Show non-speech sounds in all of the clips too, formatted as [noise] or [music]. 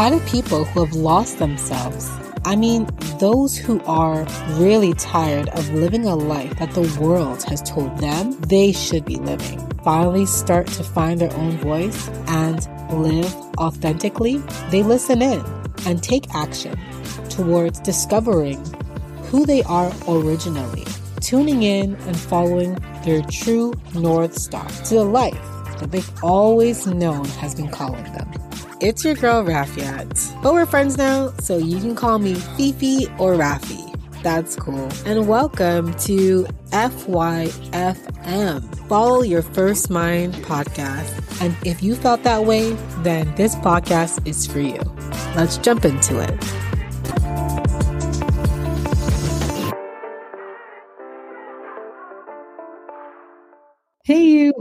How do people who have lost themselves, I mean, those who are really tired of living a life that the world has told them they should be living, finally start to find their own voice and live authentically? They listen in and take action towards discovering who they are originally, tuning in and following their true North Star to the life that they've always known has been calling them. It's your girl Rafiat, but we're friends now, so you can call me Fifi or Rafi. That's cool. And welcome to FYFM, Follow Your First Mind podcast. And if you felt that way, then this podcast is for you. Let's jump into it.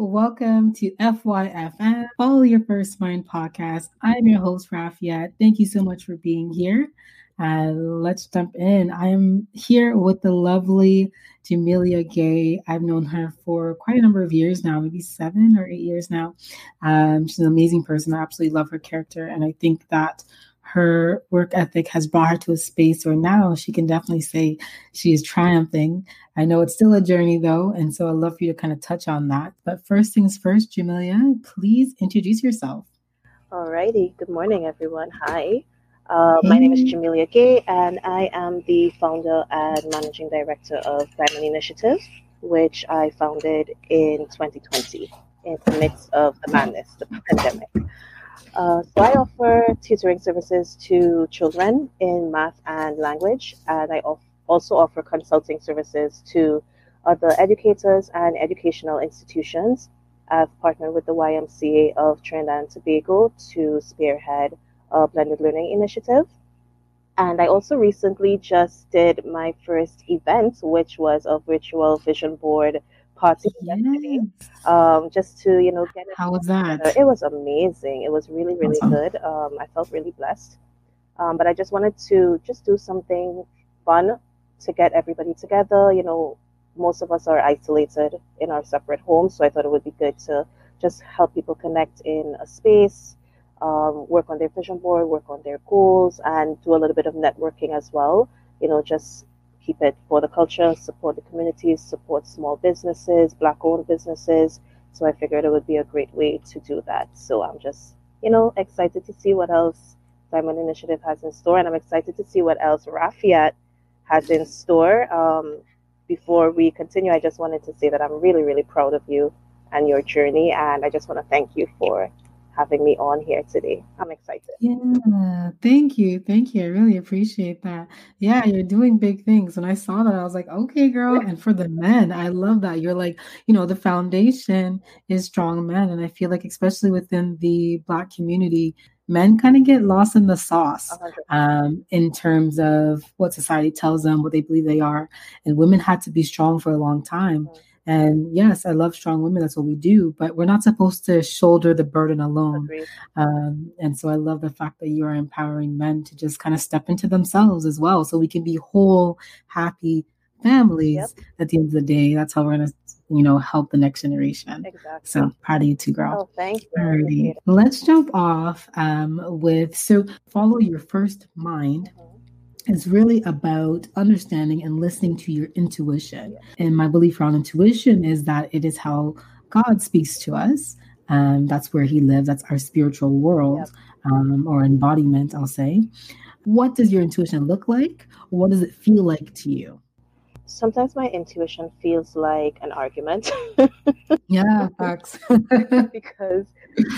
Welcome to FYFM, Follow Your First Mind podcast. I'm your host, Rafiat. Thank you so much for being here. Uh, let's jump in. I am here with the lovely Jamelia Gay. I've known her for quite a number of years now, maybe seven or eight years now. Um, she's an amazing person. I absolutely love her character. And I think that her work ethic has brought her to a space where now she can definitely say she is triumphing. I know it's still a journey though, and so I'd love for you to kind of touch on that. But first things first, Jamelia, please introduce yourself. Alrighty, good morning everyone. Hi. Uh, hey. My name is Jamelia Gay, and I am the founder and managing director of Diamond Initiative, which I founded in 2020 in the midst of the madness, the pandemic. Uh, so I offer tutoring services to children in math and language, and I also offer consulting services to other educators and educational institutions. I've partnered with the YMCA of Trinidad and Tobago to spearhead a blended learning initiative. And I also recently just did my first event, which was a virtual vision board party yesterday. Um, just to you know get it. How was that? It was amazing. It was really really awesome. good. Um, I felt really blessed. Um, but I just wanted to just do something fun to get everybody together. You know, most of us are isolated in our separate homes, so I thought it would be good to just help people connect in a space, um, work on their vision board, work on their goals, and do a little bit of networking as well. You know, just keep it for the culture, support the communities, support small businesses, black owned businesses. So I figured it would be a great way to do that. So I'm just, you know, excited to see what else Diamond Initiative has in store. And I'm excited to see what else Rafiat has in store. Um, before we continue, I just wanted to say that I'm really, really proud of you and your journey. And I just want to thank you for having me on here today. I'm excited. Yeah, thank you. Thank you. I really appreciate that. Yeah, you're doing big things. When I saw that, I was like, okay, girl. And for the men, I love that. You're like, you know, the foundation is strong men. And I feel like, especially within the Black community, men kind of get lost in the sauce um, in terms of what society tells them, what they believe they are. And women had to be strong for a long time. Mm-hmm and yes, I love strong women. That's what we do. But we're not supposed to shoulder the burden alone. Um, and so I love the fact that you are empowering men to just kind of step into themselves as well. So we can be whole, happy families yep. at the end of the day. That's how we're going to you know, help the next generation. Exactly. So proud of you too, girl. Oh, thank you. Alrighty. Let's jump off um, with so follow your first mind. Mm-hmm is really about understanding and listening to your intuition. And my belief around intuition is that it is how God speaks to us. Um, that's where He lives. That's our spiritual world yep. um, or embodiment, I'll say. What does your intuition look like? What does it feel like to you? Sometimes my intuition feels like an argument. yeah, [laughs] facts. [laughs] because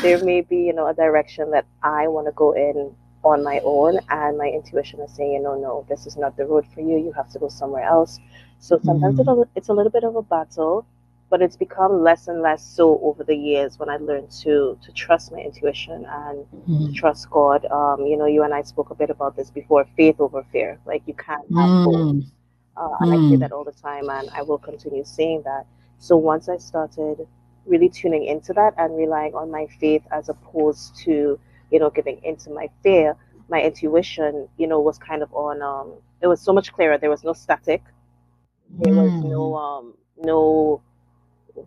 there may be, you know, a direction that I want to go in on my own and my intuition is saying no no this is not the road for you you have to go somewhere else so sometimes mm. it's a little bit of a battle but it's become less and less so over the years when i learned to to trust my intuition and mm. to trust god um, you know you and i spoke a bit about this before faith over fear like you can't have mm. both uh, and i say mm. that all the time and i will continue saying that so once i started really tuning into that and relying on my faith as opposed to you know, giving into my fear, my intuition, you know, was kind of on um it was so much clearer. There was no static. There mm. was no mm. um no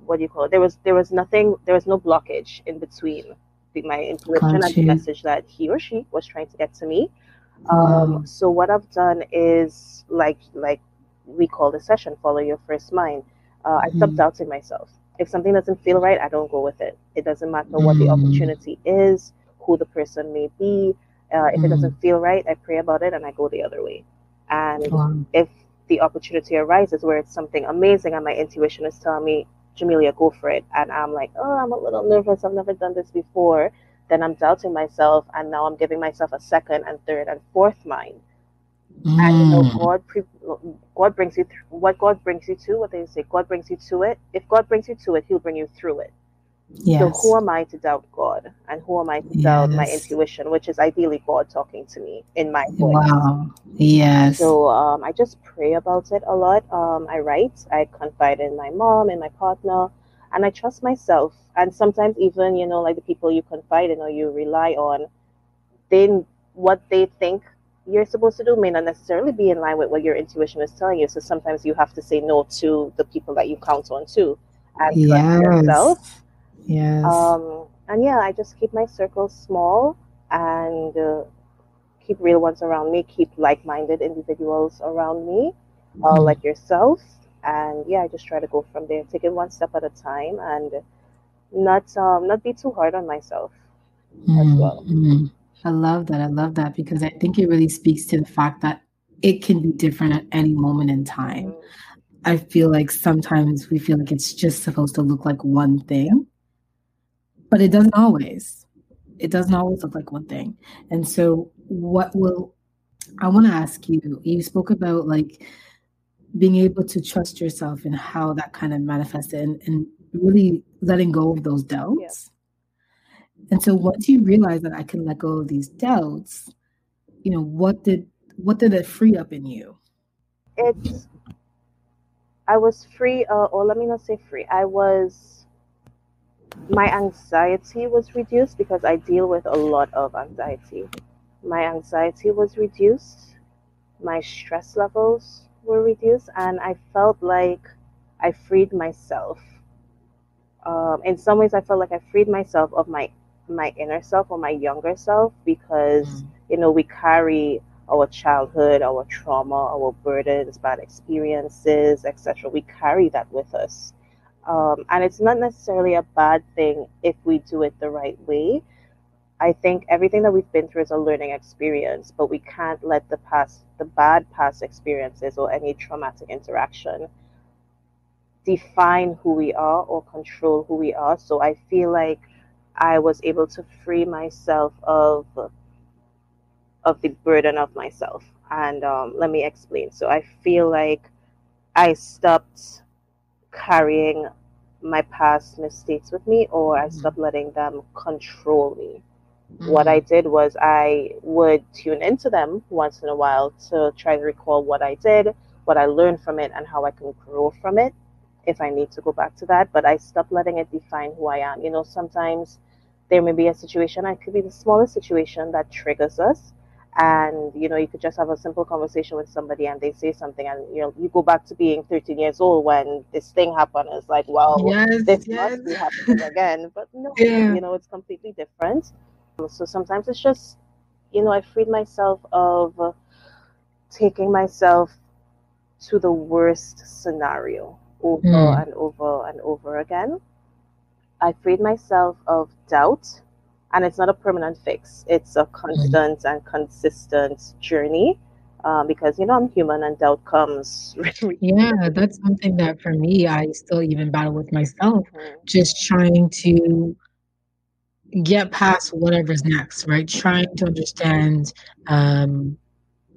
what do you call it? There was there was nothing there was no blockage in between the, my intuition and the message that he or she was trying to get to me. Um, so what I've done is like like we call the session follow your first mind. Uh, I stop mm-hmm. doubting myself. If something doesn't feel right, I don't go with it. It doesn't matter what the mm. opportunity is, who the person may be. Uh, if it doesn't mm. feel right, I pray about it and I go the other way. And wow. if the opportunity arises where it's something amazing and my intuition is telling me, Jamelia, go for it. And I'm like, oh, I'm a little nervous. I've never done this before. Then I'm doubting myself. And now I'm giving myself a second and third and fourth mind. Mm. And you know, mm. God, pre- God brings you through what God brings you to. What they say, God brings you to it. If God brings you to it, He'll bring you through it. Yes. So who am I to doubt God? And who am I to yes. doubt my intuition, which is ideally God talking to me in my voice? Wow. Yes. So um, I just pray about it a lot. Um, I write, I confide in my mom and my partner, and I trust myself. And sometimes even, you know, like the people you confide in or you rely on, then what they think you're supposed to do may not necessarily be in line with what your intuition is telling you. So sometimes you have to say no to the people that you count on too and yes. yourself Yes. Um, and yeah, I just keep my circle small and uh, keep real ones around me, keep like minded individuals around me, uh, mm-hmm. uh, like yourself. And yeah, I just try to go from there, take it one step at a time and not um, not be too hard on myself mm-hmm. as well. Mm-hmm. I love that. I love that because I think it really speaks to the fact that it can be different at any moment in time. Mm-hmm. I feel like sometimes we feel like it's just supposed to look like one thing but it doesn't always. It doesn't always look like one thing. And so, what will I want to ask you? You spoke about like being able to trust yourself and how that kind of manifested and, and really letting go of those doubts. Yeah. And so once you realize that I can let go of these doubts, you know, what did what did it free up in you? It's I was free, uh, or let me not say free. I was my anxiety was reduced because I deal with a lot of anxiety. My anxiety was reduced, my stress levels were reduced, and I felt like I freed myself. Um, in some ways, I felt like I freed myself of my my inner self or my younger self because mm. you know we carry our childhood, our trauma, our burdens, bad experiences, etc. We carry that with us. Um, and it's not necessarily a bad thing if we do it the right way. I think everything that we've been through is a learning experience, but we can't let the past, the bad past experiences or any traumatic interaction define who we are or control who we are. So I feel like I was able to free myself of of the burden of myself. And um, let me explain. So I feel like I stopped carrying my past mistakes with me or I mm-hmm. stopped letting them control me. Mm-hmm. What I did was I would tune into them once in a while to try to recall what I did, what I learned from it, and how I can grow from it if I need to go back to that. But I stopped letting it define who I am. You know, sometimes there may be a situation, it could be the smallest situation that triggers us and you know you could just have a simple conversation with somebody and they say something and you know you go back to being 13 years old when this thing happened it's like well yes, this yes. must be happening again but no [laughs] yeah. you know it's completely different so sometimes it's just you know i freed myself of taking myself to the worst scenario over mm. and over and over again i freed myself of doubt and it's not a permanent fix. It's a constant mm-hmm. and consistent journey. Um, because you know I'm human and doubt comes. [laughs] yeah, that's something that for me I still even battle with myself, mm-hmm. just trying to get past whatever's next, right? Trying to understand, um,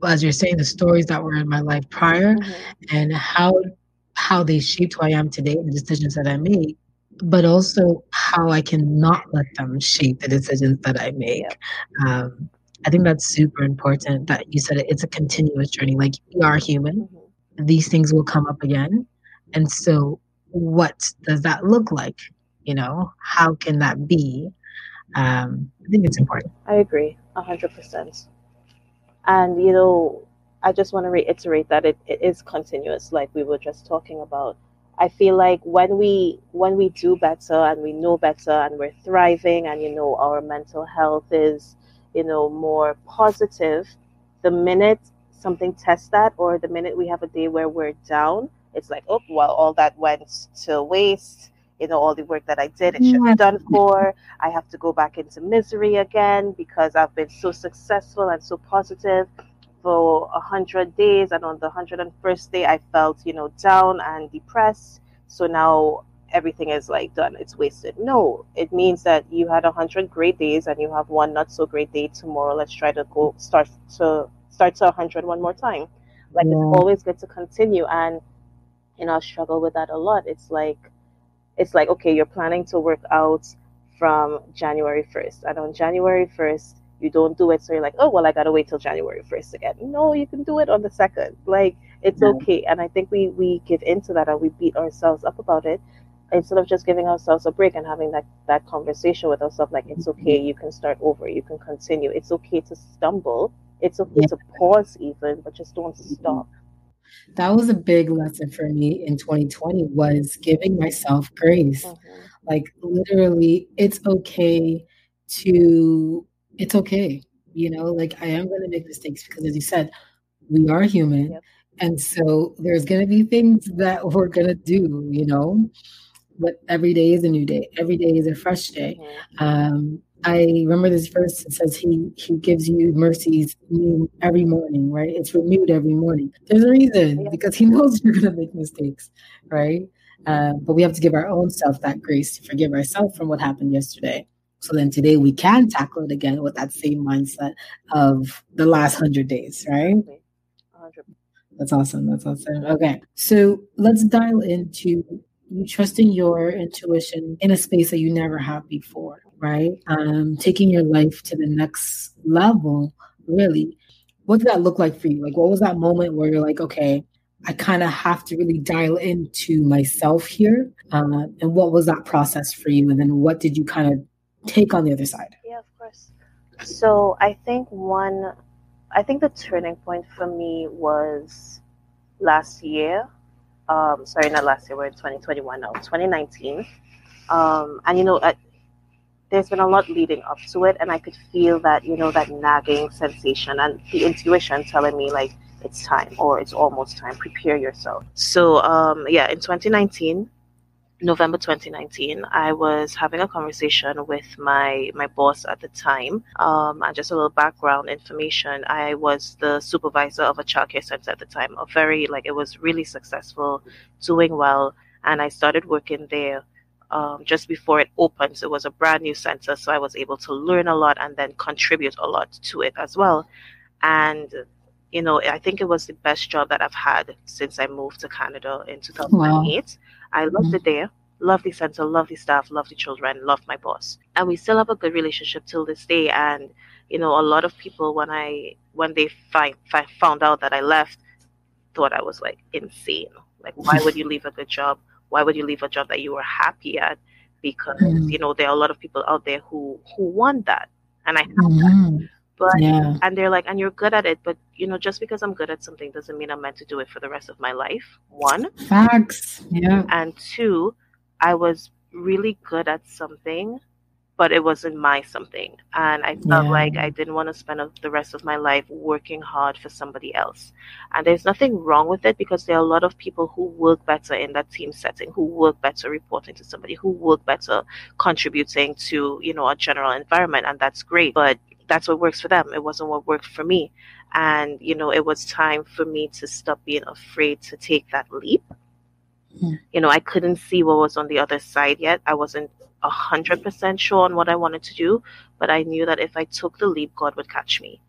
as you're saying, the stories that were in my life prior mm-hmm. and how how they shaped who I am today, and the decisions that I make but also how I can not let them shape the decisions that I make. Um, I think that's super important that you said it, it's a continuous journey. Like we are human, mm-hmm. these things will come up again. And so, what does that look like? You know, how can that be? Um, I think it's important. I agree, 100%. And, you know, I just want to reiterate that it, it is continuous, like we were just talking about I feel like when we when we do better and we know better and we're thriving and you know our mental health is you know more positive, the minute something tests that or the minute we have a day where we're down, it's like oh well all that went to waste. You know all the work that I did, it should be done for. I have to go back into misery again because I've been so successful and so positive for a hundred days and on the hundred and first day I felt, you know, down and depressed. So now everything is like done, it's wasted. No, it means that you had a hundred great days and you have one not so great day tomorrow. Let's try to go start to start to a hundred one more time. Like yeah. it's always good to continue and you know, I struggle with that a lot. It's like it's like okay, you're planning to work out from January first. And on January first you don't do it so you're like oh well i gotta wait till january 1st again. No you can do it on the second. Like it's okay. And i think we we give into that and we beat ourselves up about it. Instead of just giving ourselves a break and having that that conversation with ourselves like it's mm-hmm. okay you can start over you can continue. It's okay to stumble. It's okay yeah. to pause even but just don't mm-hmm. stop. That was a big lesson for me in 2020 was giving myself grace. Mm-hmm. like literally it's okay to it's okay. You know, like I am going to make mistakes because, as you said, we are human. Yep. And so there's going to be things that we're going to do, you know, but every day is a new day. Every day is a fresh day. Mm-hmm. Um, I remember this verse that says he he gives you mercies new every morning, right? It's renewed every morning. There's a reason because he [laughs] knows you're gonna make mistakes, right? Uh, but we have to give our own self that grace to forgive ourselves from what happened yesterday. So then today we can tackle it again with that same mindset of the last hundred days, right? 100. That's awesome. That's awesome. Okay. So let's dial into you trusting your intuition in a space that you never have before, right? Um, taking your life to the next level, really. What did that look like for you? Like, what was that moment where you're like, okay, I kind of have to really dial into myself here? Uh, and what was that process for you? And then what did you kind of take on the other side? Yeah, of course. So I think one, I think the turning point for me was last year. Um, sorry, not last year. We're in 2021 now. 2019. Um, and you know, uh, there's been a lot leading up to it, and I could feel that you know that nagging sensation and the intuition telling me like it's time or it's almost time. Prepare yourself. So um, yeah, in 2019. November 2019, I was having a conversation with my my boss at the time. Um, and just a little background information: I was the supervisor of a childcare center at the time. A very like it was really successful, doing well, and I started working there. Um, just before it opened, so it was a brand new center, so I was able to learn a lot and then contribute a lot to it as well. And you know, I think it was the best job that I've had since I moved to Canada in 2008. Wow. I loved mm-hmm. it there. Lovely center, lovely staff, lovely children, loved my boss. And we still have a good relationship till this day. And, you know, a lot of people when I when they find, find found out that I left thought I was like insane. Like why would you leave a good job? Why would you leave a job that you were happy at? Because, mm-hmm. you know, there are a lot of people out there who who want that. And I have mm-hmm. that but yeah. and they're like and you're good at it but you know just because i'm good at something doesn't mean i'm meant to do it for the rest of my life. One. Facts. Yeah. And two i was really good at something but it wasn't my something. And i felt yeah. like i didn't want to spend the rest of my life working hard for somebody else. And there's nothing wrong with it because there are a lot of people who work better in that team setting who work better reporting to somebody who work better contributing to you know a general environment and that's great. But that's what works for them. It wasn't what worked for me. And, you know, it was time for me to stop being afraid to take that leap. You know, I couldn't see what was on the other side yet. I wasn't a hundred percent sure on what I wanted to do, but I knew that if I took the leap, God would catch me.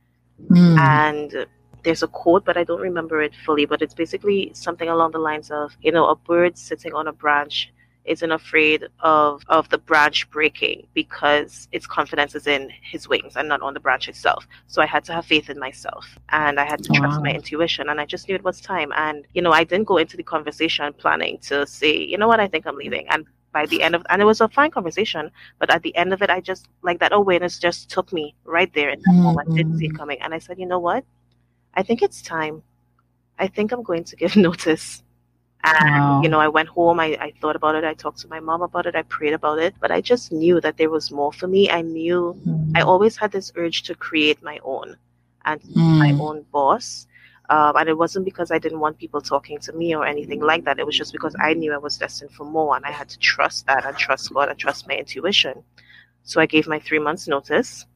Mm. And there's a quote, but I don't remember it fully, but it's basically something along the lines of, you know, a bird sitting on a branch isn't afraid of of the branch breaking because its confidence is in his wings and not on the branch itself. So I had to have faith in myself and I had to trust wow. my intuition and I just knew it was time. And you know, I didn't go into the conversation planning to say, you know what, I think I'm leaving. And by the end of and it was a fine conversation, but at the end of it I just like that awareness just took me right there in that mm-hmm. moment. I didn't see it coming. And I said, you know what? I think it's time. I think I'm going to give [laughs] notice And, wow. you know, I went home, I, I thought about it, I talked to my mom about it, I prayed about it, but I just knew that there was more for me. I knew mm. I always had this urge to create my own and mm. my own boss. Um, and it wasn't because I didn't want people talking to me or anything like that. It was just because I knew I was destined for more and I had to trust that and trust God and trust my intuition. So I gave my three months notice.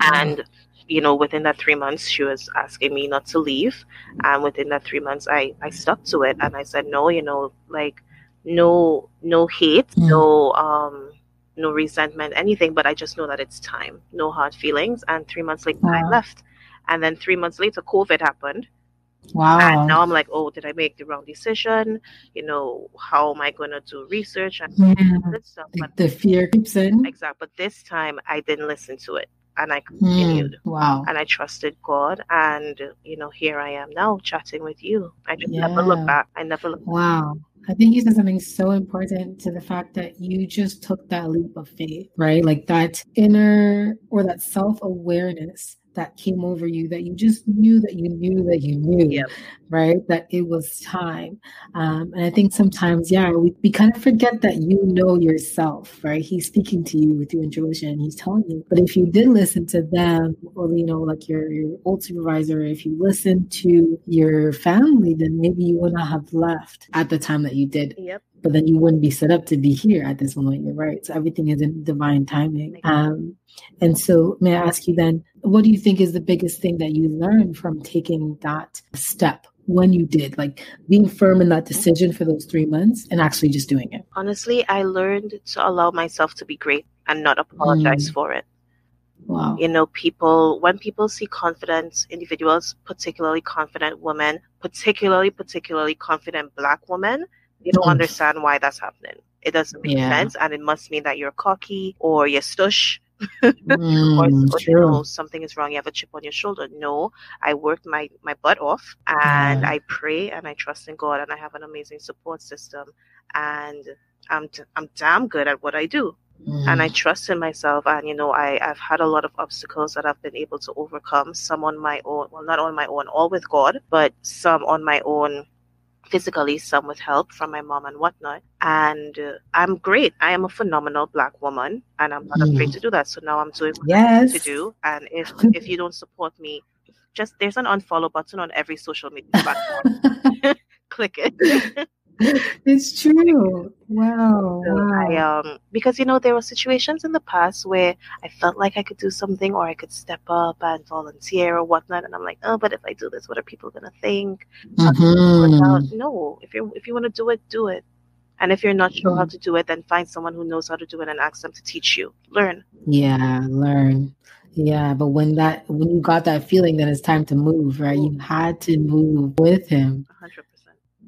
And you know, within that three months, she was asking me not to leave. And within that three months, I, I stuck to it. And I said, no, you know, like, no, no hate, mm. no, um, no resentment, anything, but I just know that it's time, no hard feelings. And three months later, wow. I left. And then three months later, COVID happened. Wow. And now I'm like, oh, did I make the wrong decision? You know, how am I going to do research and yeah. stuff? But, the fear keeps in. Exactly. But this time I didn't listen to it and I continued. Mm, wow. And I trusted God. And, you know, here I am now chatting with you. I just yeah. never look back. I never look Wow. I think you said something so important to the fact that you just took that leap of faith, right? Like that inner or that self awareness that came over you that you just knew that you knew that you knew, yep. right? That it was time. Um, and I think sometimes, yeah, we, we kind of forget that you know yourself, right? He's speaking to you with your intuition, he's telling you. But if you did listen to them, or, you know, like your, your old supervisor, if you listened to your family, then maybe you would not have left at the time that you did. Yep but then you wouldn't be set up to be here at this moment. You're right. So everything is in divine timing. Um, and so, may I ask you then, what do you think is the biggest thing that you learned from taking that step when you did, like being firm in that decision for those three months and actually just doing it? Honestly, I learned to allow myself to be great and not apologize mm. for it. Wow. You know, people, when people see confident individuals, particularly confident women, particularly, particularly confident black women, they don't mm. understand why that's happening. It doesn't make yeah. sense. And it must mean that you're cocky or you're stush mm, or, or you know, something is wrong. You have a chip on your shoulder. No, I worked my my butt off, and I pray and I trust in God, and I have an amazing support system, and I'm I'm damn good at what I do. Mm. And I trust in myself, and you know, I, I've had a lot of obstacles that I've been able to overcome. Some on my own, well, not on my own, all with God, but some on my own physically, some with help from my mom and whatnot. And uh, I'm great. I am a phenomenal black woman, and I'm not mm. afraid to do that. So now I'm doing what yes. I need to do. And if [laughs] if you don't support me, just there's an unfollow button on every social media platform. [laughs] [laughs] Click it. [laughs] it's true. Wow. So wow. I, um, because you know there were situations in the past where I felt like I could do something or I could step up and volunteer or whatnot, and I'm like, oh, but if I do this, what are people gonna think? Mm-hmm. No, if you if you want to do it, do it. And if you're not sure mm-hmm. how to do it, then find someone who knows how to do it and ask them to teach you. Learn. Yeah, learn. Yeah, but when that when you got that feeling that it's time to move, right? You had to move with him. 100%.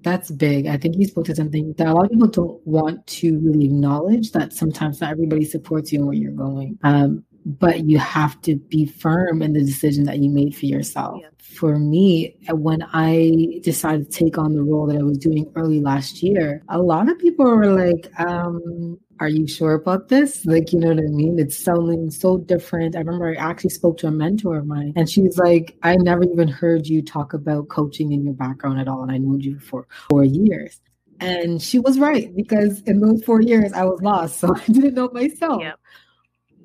That's big. I think you spoke to something that a lot of people don't want to really acknowledge that sometimes not everybody supports you and where you're going. Um, but you have to be firm in the decision that you made for yourself. Yeah. For me, when I decided to take on the role that I was doing early last year, a lot of people were like, um, are you sure about this? Like, you know what I mean? It's something so different. I remember I actually spoke to a mentor of mine, and she's like, I never even heard you talk about coaching in your background at all. And I knew you for four years. And she was right because in those four years, I was lost. [laughs] So I didn't know myself. Yep.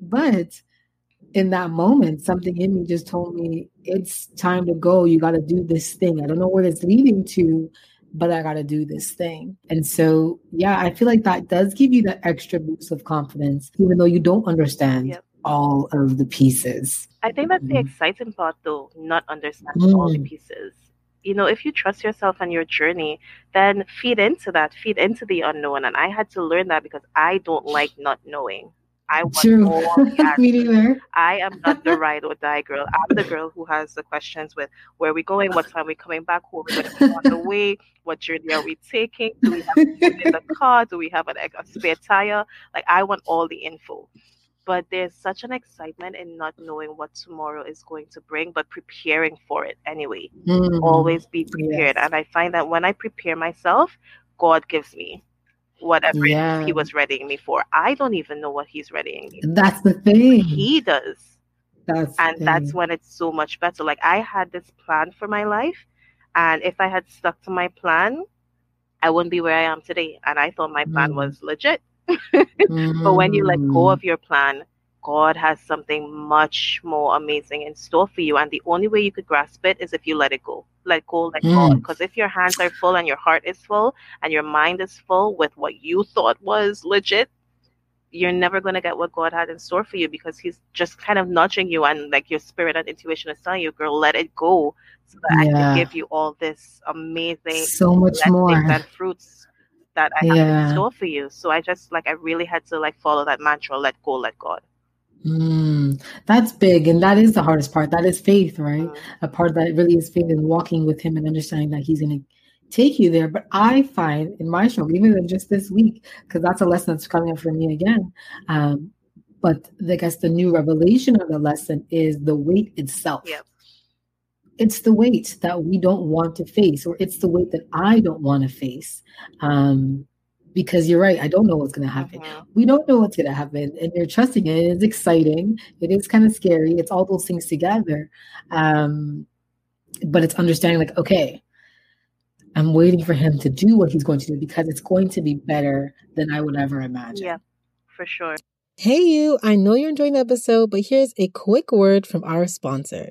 But in that moment, something in me just told me it's time to go. You got to do this thing. I don't know where it's leading to, but I got to do this thing. And so, yeah, I feel like that does give you that extra boost of confidence, even though you don't understand yep. all of the pieces. I think that's mm. the mm-hmm. exciting part, though, not understanding mm. all the mm. pieces. You know, if you trust yourself and your journey, then feed into that, feed into the unknown. And I had to learn that because I don't like not knowing. I want True. more. [laughs] Me neither. I am not the ride or die girl. I'm the girl who has the questions with where are we going, what time are we coming back, who are we going to on the way, what journey are we taking, do we have in the [laughs] car, do we have an, a spare tire? Like I want all the info. But there's such an excitement in not knowing what tomorrow is going to bring, but preparing for it anyway. Mm. Always be prepared. Yes. And I find that when I prepare myself, God gives me whatever yeah. he was readying me for. I don't even know what he's readying me. That's the thing. He does. That's and that's when it's so much better. Like I had this plan for my life, and if I had stuck to my plan, I wouldn't be where I am today. And I thought my plan mm. was legit. mm. [laughs] But when you let go mm. of your plan, God has something much more amazing in store for you. And the only way you could grasp it is if you let it go. Let go, let mm. go. Because if your hands are full and your heart is full and your mind is full with what you thought was legit, you're never going to get what God had in store for you because He's just kind of nudging you and like your spirit and intuition is telling you, girl, let it go so that yeah. I can give you all this amazing so much more and fruits that I have yeah. in store for you. So I just like I really had to like follow that mantra, let go, let God. Mm, that's big. And that is the hardest part. That is faith, right? Mm. A part that really is faith and walking with him and understanding that he's going to take you there. But I find in my show, even in just this week, because that's a lesson that's coming up for me again. Um, but I guess the new revelation of the lesson is the wait itself. Yep. It's the wait that we don't want to face, or it's the wait that I don't want to face. Um, because you're right, I don't know what's going to happen. Mm-hmm. We don't know what's going to happen, and you're trusting it. It's exciting. It is kind of scary. It's all those things together. Um, but it's understanding, like, okay, I'm waiting for him to do what he's going to do because it's going to be better than I would ever imagine. Yeah, for sure. Hey, you. I know you're enjoying the episode, but here's a quick word from our sponsor.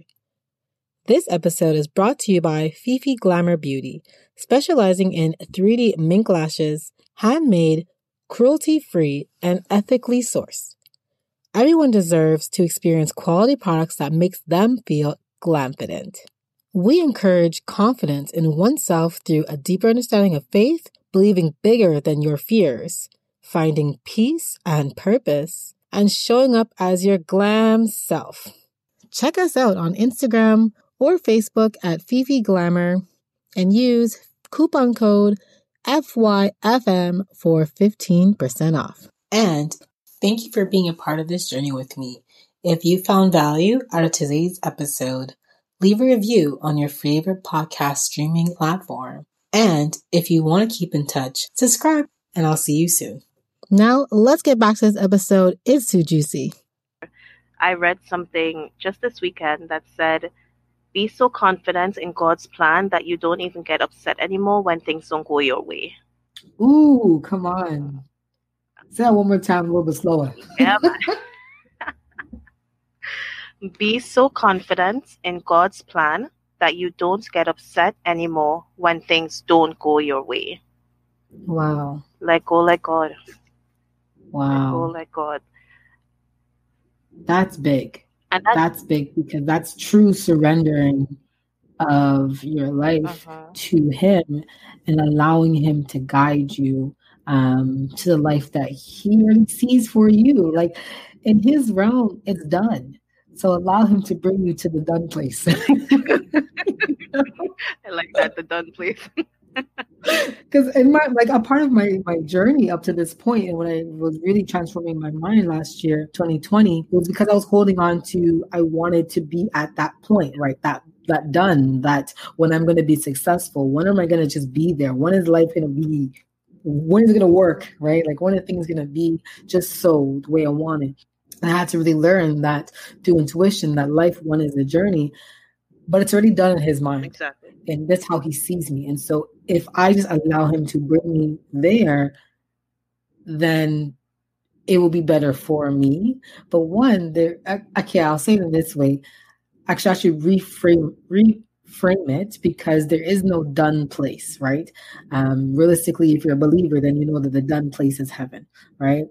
This episode is brought to you by Fifi Glamour Beauty, specializing in 3D mink lashes, handmade, cruelty free, and ethically sourced. Everyone deserves to experience quality products that makes them feel glamfident. We encourage confidence in oneself through a deeper understanding of faith, believing bigger than your fears, finding peace and purpose, and showing up as your glam self. Check us out on Instagram or Facebook at Fifi Glamour and use coupon code FYFM for 15% off. And thank you for being a part of this journey with me. If you found value out of today's episode, leave a review on your favorite podcast streaming platform. And if you want to keep in touch, subscribe and I'll see you soon. Now, let's get back to this episode. It's too juicy. I read something just this weekend that said, Be so confident in God's plan that you don't even get upset anymore when things don't go your way. Ooh, come on. Say that one more time, a little bit slower. Yeah, [laughs] Be so confident in God's plan that you don't get upset anymore when things don't go your way. Wow. Let go, let God. Wow. Let go, let God. That's big. And that's, that's big because that's true surrendering of your life uh-huh. to Him and allowing Him to guide you um, to the life that He already sees for you. Like in His realm, it's done. So allow him to bring you to the done place. [laughs] I like that, the done place. [laughs] Because in my like a part of my my journey up to this point, and when I was really transforming my mind last year, 2020, was because I was holding on to I wanted to be at that point, right? That that done, that when I'm going to be successful, when am I going to just be there? When is life going to be? When is it going to work? Right? Like when are things going to be just so the way I want it? I had to really learn that through intuition that life one is a journey, but it's already done in his mind. Exactly. And that's how he sees me. And so if I just allow him to bring me there, then it will be better for me. But one, there okay, I'll say it this way. Actually, I should reframe reframe it because there is no done place, right? Um, realistically, if you're a believer, then you know that the done place is heaven, right?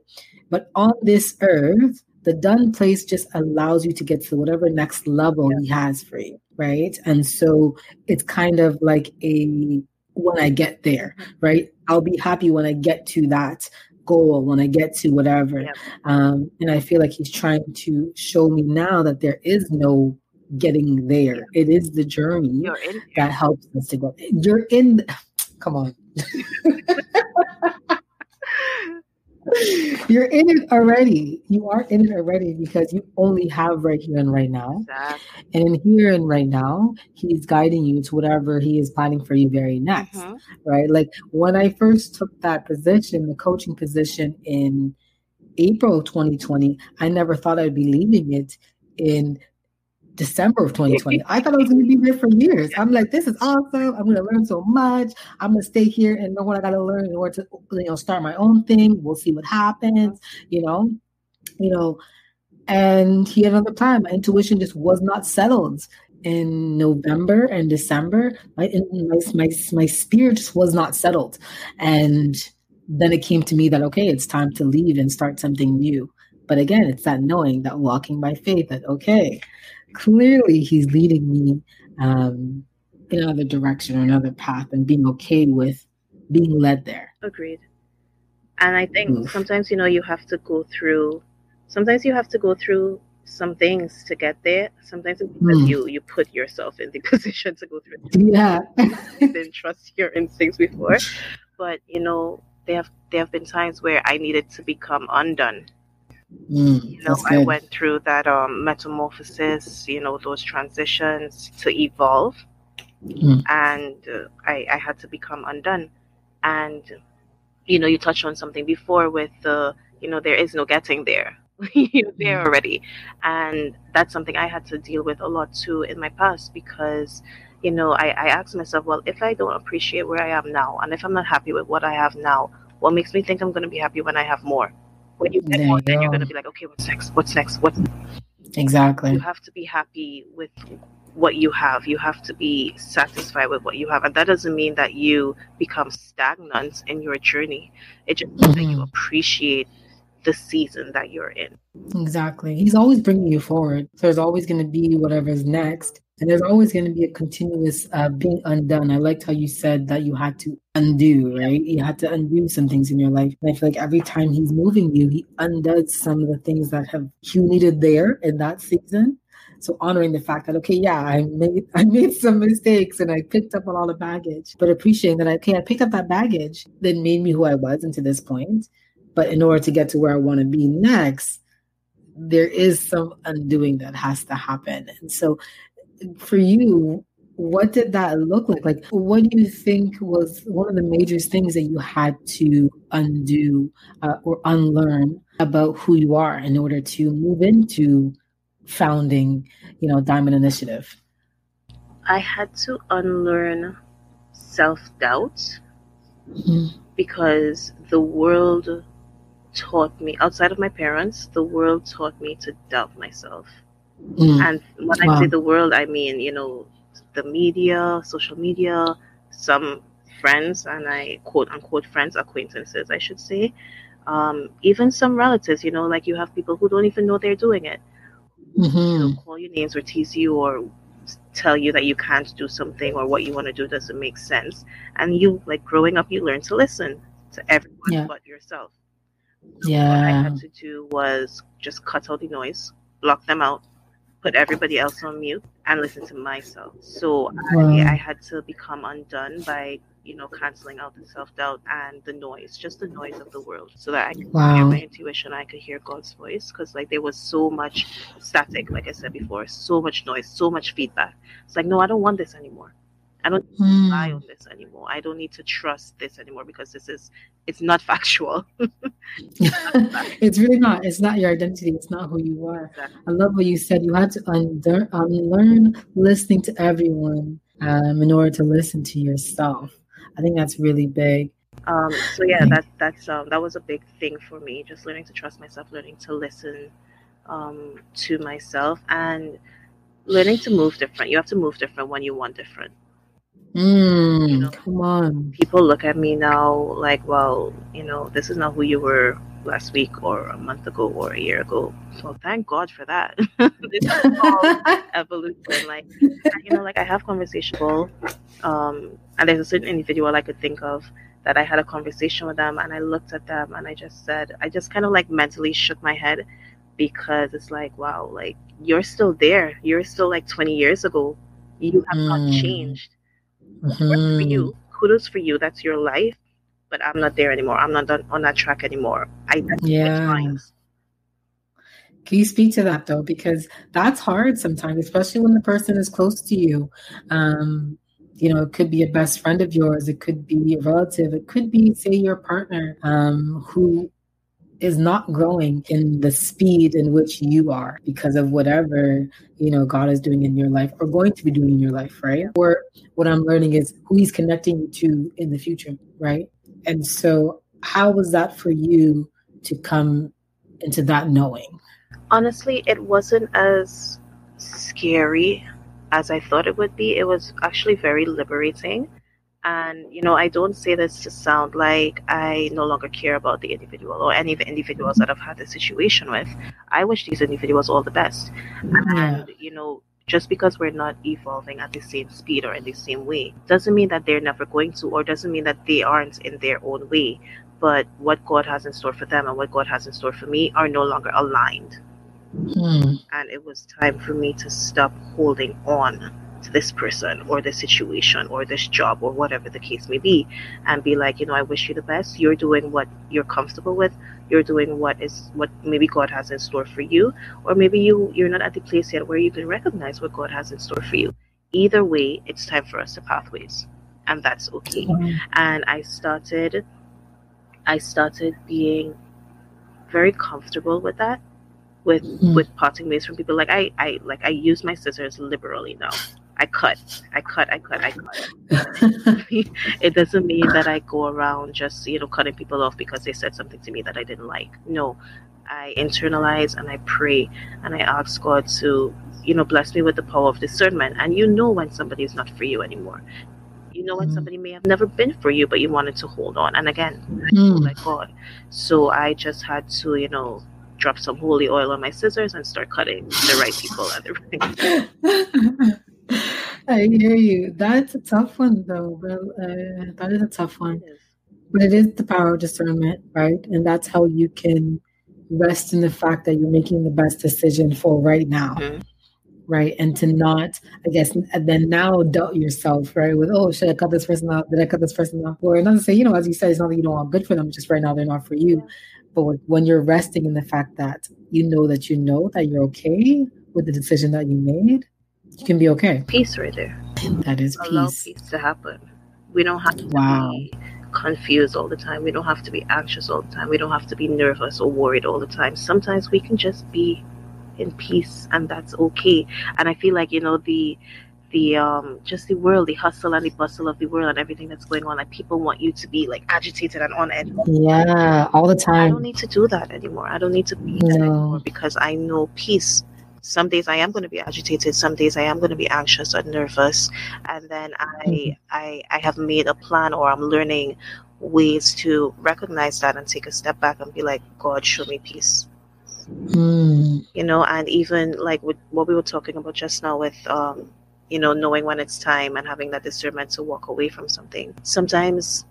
But on this earth, the done place just allows you to get to whatever next level yeah. he has for you, right? And so it's kind of like a when I get there, mm-hmm. right? I'll be happy when I get to that goal, when I get to whatever. Yeah. Um, and I feel like he's trying to show me now that there is no getting there. It is the journey that helps us to go. You're in. The, [sighs] come on. [laughs] You're in it already. You are in it already because you only have right here and right now. Exactly. And in here and right now, he's guiding you to whatever he is planning for you very next. Mm-hmm. Right? Like when I first took that position, the coaching position in April 2020, I never thought I'd be leaving it in December of 2020. I thought I was going to be there for years. I'm like, this is awesome. I'm going to learn so much. I'm going to stay here and know what I got to learn in order to, you know, start my own thing. We'll see what happens. You know, you know. And he had another plan. My intuition just was not settled in November and December. My my my my spirit just was not settled, and then it came to me that okay, it's time to leave and start something new. But again, it's that knowing, that walking by faith. That okay, clearly he's leading me um, in another direction or another path and being okay with being led there. Agreed. And I think Oof. sometimes, you know, you have to go through, sometimes you have to go through some things to get there. Sometimes it's because mm. you, you put yourself in the [laughs] position to go through. Yeah. [laughs] didn't trust your instincts before. [laughs] But, you know, there have, there have been times where I needed to become undone Mm, you know, I went through that um, metamorphosis, you know, those transitions to evolve, mm. and uh, I, I had to become undone. And you know, you touched on something before with the, you know, there is no getting there. [laughs] You're there mm. already, and that's something I had to deal with a lot too in my past because you know, I, I asked myself, well, if I don't appreciate where I am now, and if I'm not happy with what I have now, what makes me think I'm going to be happy when I have more? When you get more, then you're going to be like, okay, what's next? What's next? What's exactly? You have to be happy with what you have. You have to be satisfied with what you have, and that doesn't mean that you become stagnant in your journey. It just means mm-hmm. that you mm-hmm. appreciate the season that you're in. Exactly. He's always bringing you forward. So there's always going to be whatever's next. And there's always going to be a continuous uh, being undone. I liked how you said that you had to undo, right? You had to undo some things in your life. And I feel like every time he's moving you, he undoes some of the things that have you needed there in that season. So honoring the fact that okay, yeah, I made [laughs] I made some mistakes and I picked up a lot of baggage, but appreciating that okay, I picked up that baggage that made me who I was into this point. But in order to get to where I want to be next, there is some undoing that has to happen. And so for you, what did that look like? Like, what do you think was one of the major things that you had to undo uh, or unlearn about who you are in order to move into founding, you know, Diamond Initiative? I had to unlearn self doubt mm-hmm. because the world taught me, outside of my parents, the world taught me to doubt myself. Mm. And when wow. I say the world, I mean, you know, the media, social media, some friends, and I quote unquote friends, acquaintances, I should say. Um, even some relatives, you know, like you have people who don't even know they're doing it. Mm-hmm. call your names or tease you or tell you that you can't do something or what you want to do doesn't make sense. And you, like growing up, you learn to listen to everyone yeah. but yourself. So yeah. What I had to do was just cut out the noise, block them out, put everybody else on mute and listen to myself. So wow. I, I had to become undone by you know, canceling out the self doubt and the noise, just the noise of the world, so that I could wow. hear my intuition, I could hear God's voice. Because, like, there was so much static, like I said before, so much noise, so much feedback. It's like, no, I don't want this anymore. I don't rely on this anymore. I don't need to trust this anymore because this is it's not [laughs] factual. [laughs] it's really not. It's not your identity. It's not who you are. Exactly. I love what you said. You had to unlearn, unlearn listening to everyone um, in order to listen to yourself. I think that's really big. Um, so yeah, that that's um, that was a big thing for me. Just learning to trust myself, learning to listen um, to myself, and learning to move different. You have to move different when you want different. Mm, you know, come on. People look at me now like, well, you know, this is not who you were last week or a month ago or a year ago. So thank God for that. [laughs] this is all [laughs] evolution. Like, you know, like I have conversation, um, and there's a certain individual I could think of that I had a conversation with them, and I looked at them and I just said, I just kind of like mentally shook my head because it's like, wow, like you're still there. You're still like 20 years ago. You have mm. not changed mm-hmm. for you. Kudos for you. That's your life. But I'm not there anymore. I'm not on that track anymore. I yeah. Can you speak to that though? Because that's hard sometimes, especially when the person is close to you. Um, you know, it could be a best friend of yours, it could be a relative, it could be, say, your partner um, who is not growing in the speed in which you are because of whatever you know god is doing in your life or going to be doing in your life right? Or what i'm learning is who he's connecting you to in the future right? And so how was that for you to come into that knowing? Honestly it wasn't as scary as i thought it would be. It was actually very liberating and, you know, I don't say this to sound like I no longer care about the individual or any of the individuals that I've had the situation with. I wish these individuals all the best. And, you know, just because we're not evolving at the same speed or in the same way doesn't mean that they're never going to, or doesn't mean that they aren't in their own way. But what God has in store for them and what God has in store for me are no longer aligned. Hmm. And it was time for me to stop holding on to this person or this situation or this job or whatever the case may be and be like you know i wish you the best. You're doing what you're comfortable with. You're doing what is what maybe god has in store for you. Or maybe you you're not at the place yet where you can recognize what god has in store for you. Either way it's time for us to pathways and that's okay. Mm-hmm. and i started i started being very comfortable with that with mm-hmm. with parting ways from people. Like i i like i use my scissors liberally now I cut, I cut, I cut, I cut. [laughs] it doesn't mean that I go around just, you know, cutting people off because they said something to me that I didn't like. No, I internalize and I pray and I ask God to, you know, bless me with the power of discernment. And you know when somebody is not for you anymore. You know when mm. somebody may have never been for you, but you wanted to hold on. And again, mm. like God. So I just had to, you know, drop some holy oil on my scissors and start cutting the right people and the right. [laughs] I hear you. That's a tough one, though. Uh, that is a tough one. But it is the power of discernment, right? And that's how you can rest in the fact that you're making the best decision for right now. Mm-hmm. Right. And to not, I guess, and then now doubt yourself, right? With, oh, should I cut this person off? Did I cut this person off? Or not to say, you know, as you said, it's not that you don't want good for them, just right now they're not for you. But when you're resting in the fact that you know that you know that you're okay with the decision that you made, you can be okay. Peace right there. That is peace. Allow peace to happen. We don't have to wow. be confused all the time. We don't have to be anxious all the time. We don't have to be nervous or worried all the time. Sometimes we can just be in peace and that's okay. And I feel like, you know, the the um just the world, the hustle and the bustle of the world and everything that's going on, like people want you to be like agitated and on edge. Yeah, all the time. I don't need to do that anymore. I don't need to be no. anymore because I know peace some days I am going to be agitated. Some days I am going to be anxious or nervous. And then I, mm-hmm. I, I have made a plan or I'm learning ways to recognize that and take a step back and be like, God, show me peace. Mm. You know, and even like with what we were talking about just now with, um, you know, knowing when it's time and having that discernment to walk away from something. Sometimes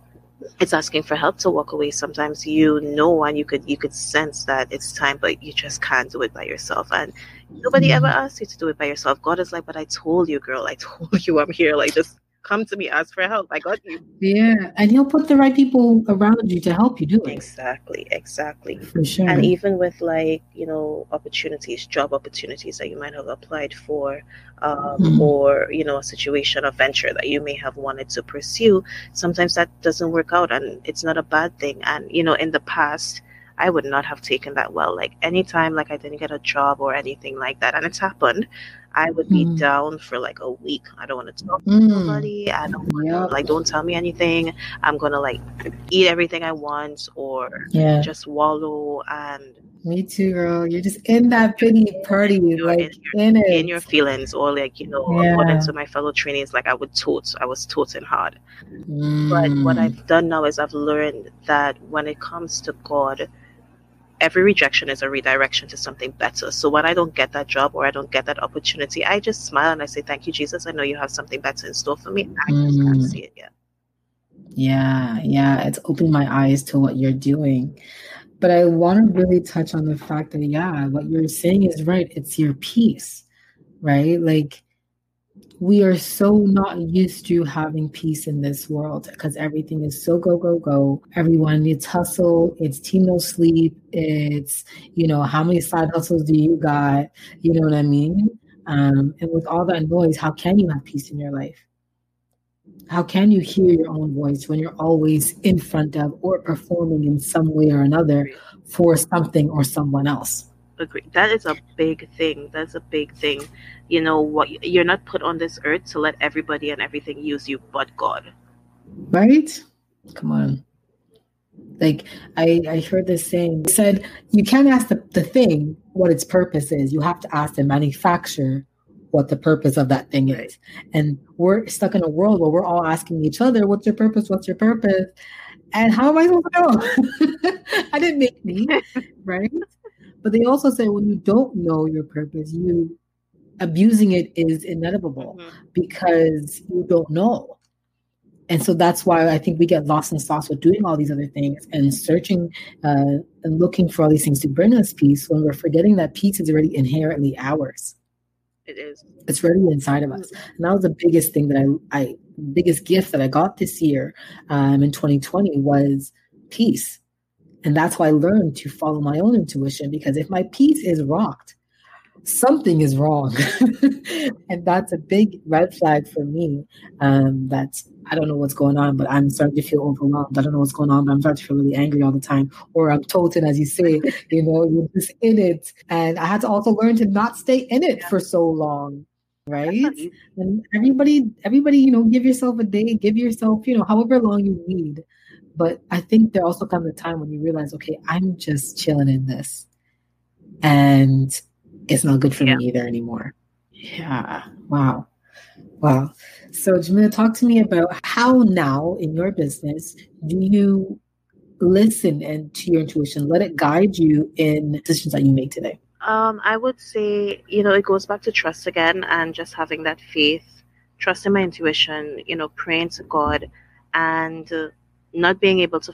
it's asking for help to walk away sometimes you know and you could you could sense that it's time but you just can't do it by yourself and nobody ever mm-hmm. asked you to do it by yourself god is like but i told you girl i [laughs] told you i'm here like just come to me, ask for help. I got you. Yeah, and he'll put the right people around you to help you do it. Exactly, exactly. For sure. And even with like you know opportunities, job opportunities that you might have applied for, um, mm-hmm. or you know a situation, a venture that you may have wanted to pursue, sometimes that doesn't work out, and it's not a bad thing. And you know, in the past. I would not have taken that well. Like anytime like I didn't get a job or anything like that, and it's happened, I would be mm. down for like a week. I don't want to talk mm. to nobody. I don't want yep. like don't tell me anything. I'm gonna like eat everything I want or yeah. just wallow and me too, girl. You're just in that pity party, like in your, in, in, your feelings, or like you know, yeah. according to my fellow trainees, like I would tote, I was toting hard. Mm. But what mm. I've done now is I've learned that when it comes to God, every rejection is a redirection to something better. So when I don't get that job or I don't get that opportunity, I just smile and I say, Thank you, Jesus. I know you have something better in store for me. I just can't mm. see it yet. Yeah, yeah. It's opening my eyes to what you're doing. But I want to really touch on the fact that, yeah, what you're saying is right. It's your peace, right? Like, we are so not used to having peace in this world because everything is so go go go. Everyone needs hustle it's team no sleep it's you know how many side hustles do you got? You know what i mean? Um, and with all that noise how can you have peace in your life? How can you hear your own voice when you're always in front of or performing in some way or another for something or someone else? Agree. That is a big thing. That's a big thing. You know what? You're not put on this earth to let everybody and everything use you, but God. Right? Come on. Like I, I heard this saying. Said you can't ask the, the thing what its purpose is. You have to ask the manufacturer what the purpose of that thing is. And we're stuck in a world where we're all asking each other, what's your purpose? What's your purpose? And how am I supposed to know? [laughs] I didn't make me, [laughs] right? But they also say when you don't know your purpose, you abusing it is inevitable mm-hmm. because you don't know. And so that's why I think we get lost in sauce with doing all these other things and searching uh, and looking for all these things to bring us peace when we're forgetting that peace is already inherently ours. It is. It's already inside of us. Mm-hmm. And that was the biggest thing that I, I biggest gift that I got this year um, in 2020 was peace. And that's why I learned to follow my own intuition because if my peace is rocked, something is wrong. [laughs] and that's a big red flag for me. Um, that's I don't know what's going on, but I'm starting to feel overwhelmed. I don't know what's going on, but I'm starting to feel really angry all the time. Or I'm total, as you say, you know, you're just in it. And I had to also learn to not stay in it for so long. Right. And everybody, everybody, you know, give yourself a day, give yourself, you know, however long you need. But I think there also comes a time when you realize, okay, I'm just chilling in this. And it's not good for yeah. me either anymore. Yeah. Wow. Wow. So, Jamila, talk to me about how now in your business do you listen and to your intuition, let it guide you in decisions that you make today? Um, I would say, you know, it goes back to trust again and just having that faith, trusting my intuition, you know, praying to God and uh, not being able to,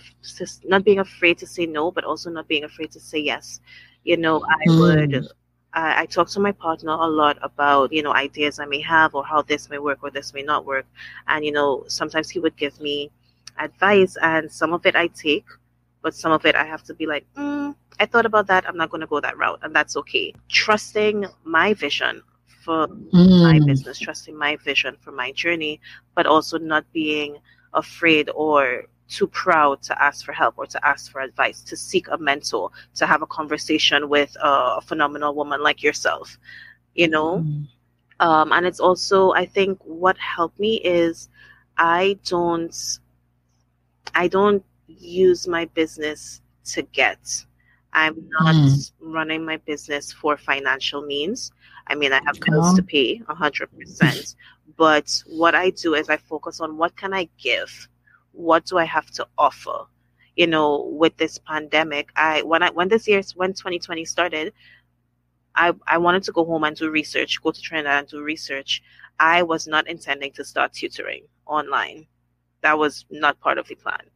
not being afraid to say no, but also not being afraid to say yes. You know, I mm. would I, I talk to my partner a lot about you know ideas I may have or how this may work or this may not work, and you know sometimes he would give me advice, and some of it I take, but some of it I have to be like, mm, I thought about that. I'm not going to go that route, and that's okay. Trusting my vision for mm. my business, trusting my vision for my journey, but also not being afraid or too proud to ask for help or to ask for advice, to seek a mentor, to have a conversation with a, phenomenal woman like yourself, you know? Mm. Um, and it's also, I think what helped me is I don't, I don't use my business to get. I'm not mm. running my business for financial means. I mean, I have bills to pay 100%. [laughs] but what I do is I focus on what can I give what do I have to offer? You know, with this pandemic, I when I when this year when 2020 started, I I wanted to go home and do research, go to Trinidad and do research. I was not intending to start tutoring online. That was not part of the plan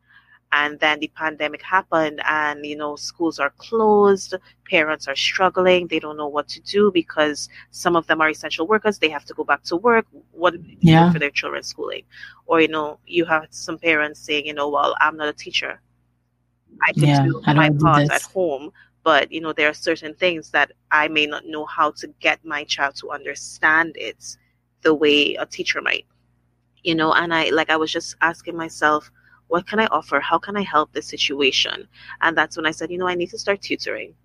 and then the pandemic happened and you know schools are closed parents are struggling they don't know what to do because some of them are essential workers they have to go back to work what yeah. for their children's schooling? Or you know you have some parents saying you know well i'm not a teacher. I can yeah, do my part at home but you know there are certain things that i may not know how to get my child to understand it the way a teacher might. You know and i like i was just asking myself what can I offer? How can I help this situation? And that's when I said, you know, I need to start tutoring.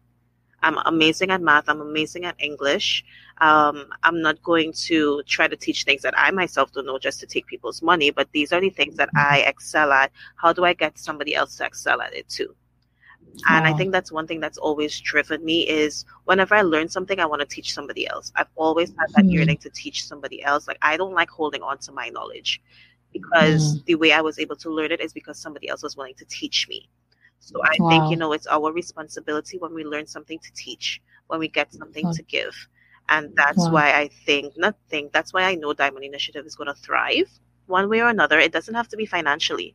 I'm amazing at math. I'm amazing at English. Um, I'm not going to try to teach things that I myself don't know just to take people's money, but these are the things that I excel at. How do I get somebody else to excel at it too? And I think that's one thing that's always driven me is whenever I learn something, I want to teach somebody else. I've always had that mm-hmm. yearning to teach somebody else. Like I don't like holding on to my knowledge because mm. the way I was able to learn it is because somebody else was willing to teach me. So I wow. think, you know, it's our responsibility when we learn something to teach, when we get something wow. to give. And that's wow. why I think, not think, that's why I know Diamond Initiative is going to thrive one way or another. It doesn't have to be financially.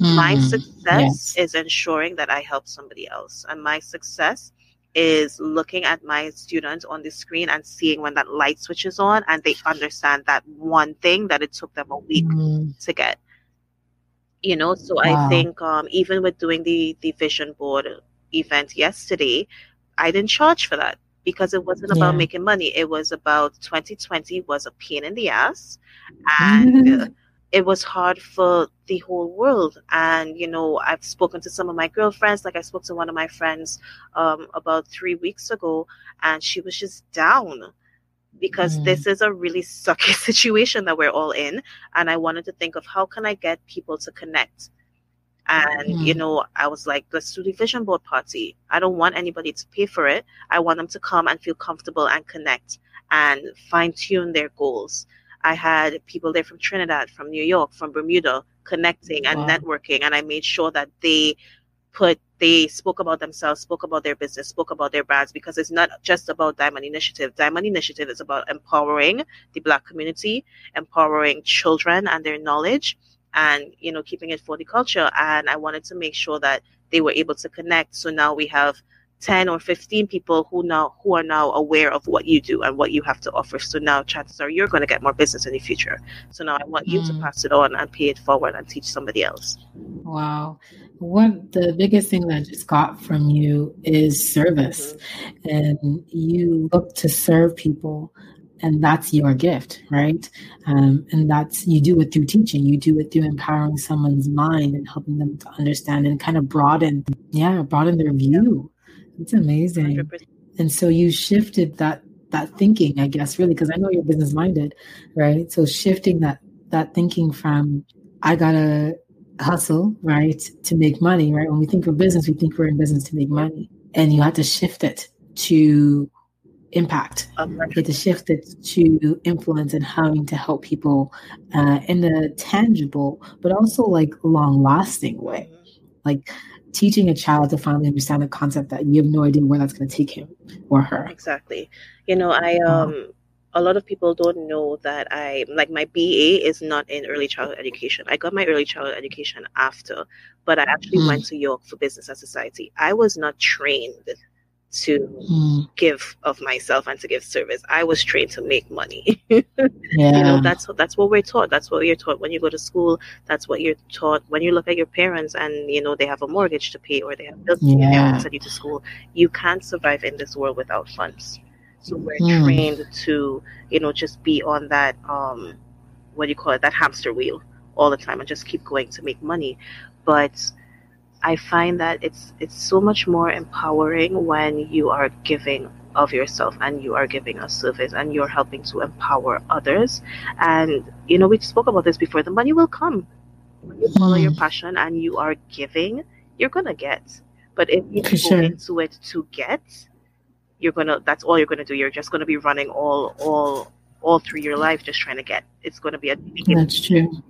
Mm. My success yes. is ensuring that I help somebody else. And my success is looking at my students on the screen and seeing when that light switches on and they understand that one thing that it took them a week mm. to get you know so wow. i think um, even with doing the the vision board event yesterday i didn't charge for that because it wasn't about making money it was about 2020 was a pain in the ass [laughs] and it was hard for the whole world. And, you know, I've spoken to some of my girlfriends, like I spoke to one of my friends um, about three weeks ago, and she was just down because mm. this is a really sucky [laughs] situation that we're all in. And I wanted to think of how can I get people to connect? And, mm. you know, I was like, let's do the vision board party. I don't want anybody to pay for it. I want them to come and feel comfortable and connect and fine tune their goals I had people there from Trinidad, from New York, from Bermuda connecting and wow. networking. And I made sure that they put they spoke about themselves, spoke about their business, spoke about their brands because it's not just about Diamond Initiative. Diamond Initiative is about empowering the black community, empowering children and their knowledge and you know keeping it for the culture and I wanted to make sure that they were able to connect. So now we have 10 or 15 people who now who are now aware of what you do and what you have to offer. So now chances are you're going to get more business in the future. So now i want you mm. to pass it on and pay it forward and teach somebody else. Wow. What the biggest thing that I just got from you is service. Mm-hmm. and you look to serve people and that's your gift right? Um, and that's you do it through teaching. You do it through empowering someone's mind and helping them to understand and kind of broaden yeah broaden their view it's amazing. 100%. And so you shifted that that thinking, I guess, really, because I know you're business minded, right? So shifting that that thinking from I gotta hustle, right, to make money, right? When we think of business, we think we're in business to make money, and you had to shift it to impact. You had to shift it to influence and having to help people uh, in a tangible, but also like long lasting way. Like teaching a child to finally understand a concept that you have no idea where that's going to take him or her. Exactly. You know, I um a lot of people don't know that I like my BA is not in early childhood education. I got my early childhood education after, but I actually mm. went to York for business and society. I was not trained to mm. give of myself and to give service. I was trained to make money. yeah. [laughs] You know, that's that's what we're taught. That's what you're taught when you go to school. That's what you're taught when you look at your parents and you know they have a mortgage to pay or they have bills to pay and send you to school. You can't survive in this world without funds. So we're mm. trained to, you know, just be on that um what do you call it, that hamster wheel all the time and just keep going to make money. But I find that it's it's so much more empowering when you are giving of yourself and you are giving a service and you're helping to empower others. And you know, we spoke about this before. The money will come when you follow mm. your passion and you are giving. You're gonna get. But if you For go sure. into it to get, you're gonna. That's all you're gonna do. You're just gonna be running all all all through your life, just trying to get. It's gonna be a. That's true.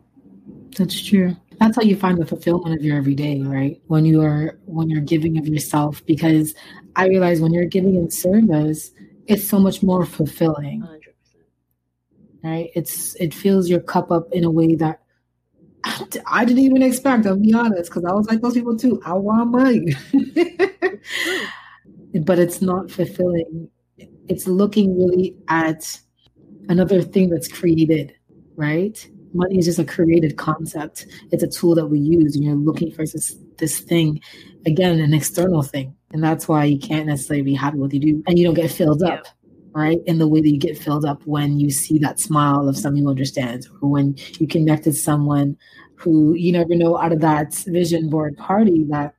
That's true that's how you find the fulfillment of your everyday right when you are when you're giving of yourself because i realize when you're giving in service it's so much more fulfilling 100%. right it's it fills your cup up in a way that I didn't even expect. I'll be honest, because I was like those people too. I want money, [laughs] but it's not fulfilling. It's looking really at another thing that's created, right? Money is just a created concept. It's a tool that we use, and you're looking for this this thing, again, an external thing, and that's why you can't necessarily be happy with what you do, and you don't get filled up, right? In the way that you get filled up when you see that smile of someone who understands, or when you connect with someone who you never know out of that vision board party that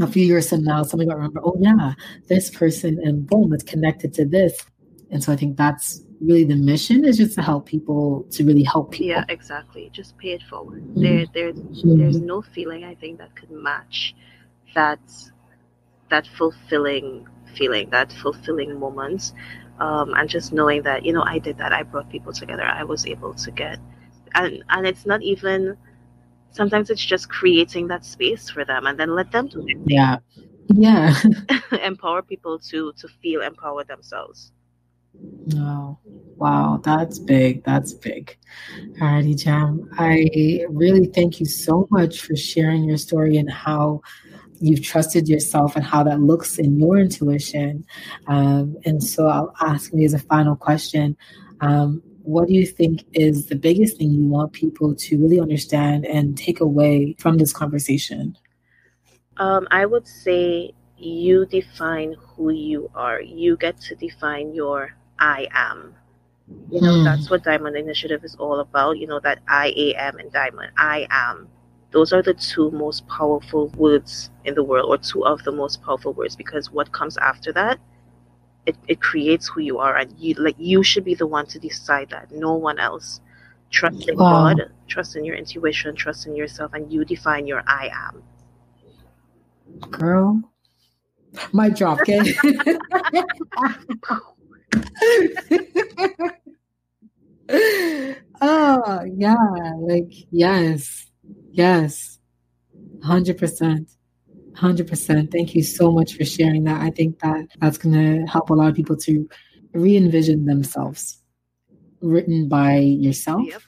a few years from now somebody will remember, oh yeah, this person and boom, it's connected to this. And so I think that's really the mission is just to help people to really help people. Yeah, exactly. Just pay it forward. Mm-hmm. There, there's, mm-hmm. there's no feeling I think that could match that that fulfilling feeling, that fulfilling moment, um, and just knowing that you know I did that. I brought people together. I was able to get, and and it's not even. Sometimes it's just creating that space for them, and then let them do it. Yeah, yeah. [laughs] [laughs] Empower people to to feel empowered themselves. Oh, wow, that's big. That's big. Alrighty, Jam. I really thank you so much for sharing your story and how you've trusted yourself and how that looks in your intuition. Um, and so I'll ask me as a final question. Um, what do you think is the biggest thing you want people to really understand and take away from this conversation? Um, I would say you define who you are. You get to define your I am. You know, mm. that's what Diamond Initiative is all about. You know, that I am and Diamond. I am. Those are the two most powerful words in the world, or two of the most powerful words, because what comes after that, it, it creates who you are, and you like you should be the one to decide that, no one else. Trust in wow. God, trust in your intuition, trust in yourself, and you define your I am. Girl, my job. okay? [laughs] [laughs] [laughs] oh yeah, like yes, yes, hundred percent. 100%. Thank you so much for sharing that. I think that that's going to help a lot of people to re envision themselves written by yourself. Yep.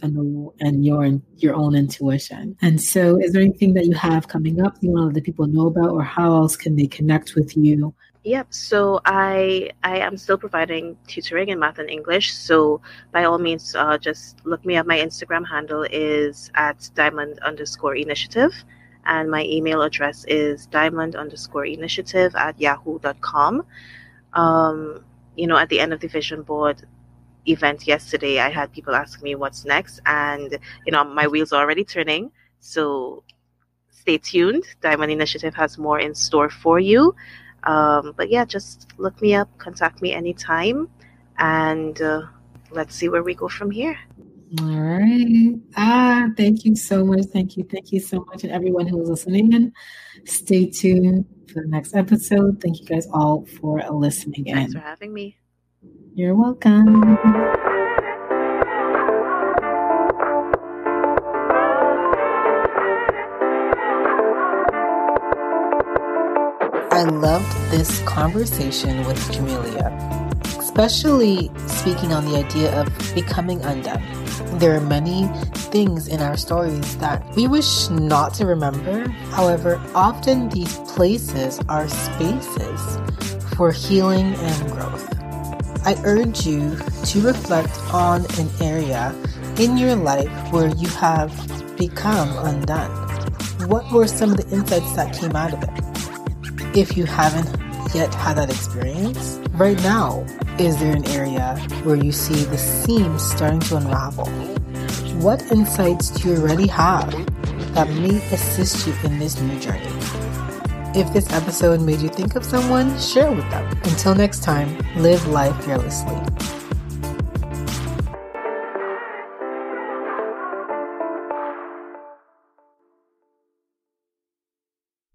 And, and your your own intuition. And so, is there anything that you have coming up you want to let people know about, or how else can they connect with you Yep. So I I am still providing tutoring in math and English. So by all means, uh, just look me up. My Instagram handle is at diamond underscore initiative, and my email address is diamond underscore initiative at yahoo.com. Um, you know, at the end of the vision board event yesterday, I had people asking me what's next, and you know, my wheels are already turning. So stay tuned. Diamond Initiative has more in store for you. Um, but yeah, just look me up, contact me anytime, and uh, let's see where we go from here. All right. Ah, thank you so much. Thank you. Thank you so much. And everyone who is listening in, stay tuned for the next episode. Thank you guys all for listening in. Thanks for having me. You're welcome. I loved this conversation with Jamelia, especially speaking on the idea of becoming undone. There are many things in our stories that we wish not to remember. However, often these places are spaces for healing and growth. I urge you to reflect on an area in your life where you have become undone. What were some of the insights that came out of it? If you haven't yet had that experience, right now, is there an area where you see the seams starting to unravel? What insights do you already have that may assist you in this new journey? If this episode made you think of someone, share with them. Until next time, live life fearlessly.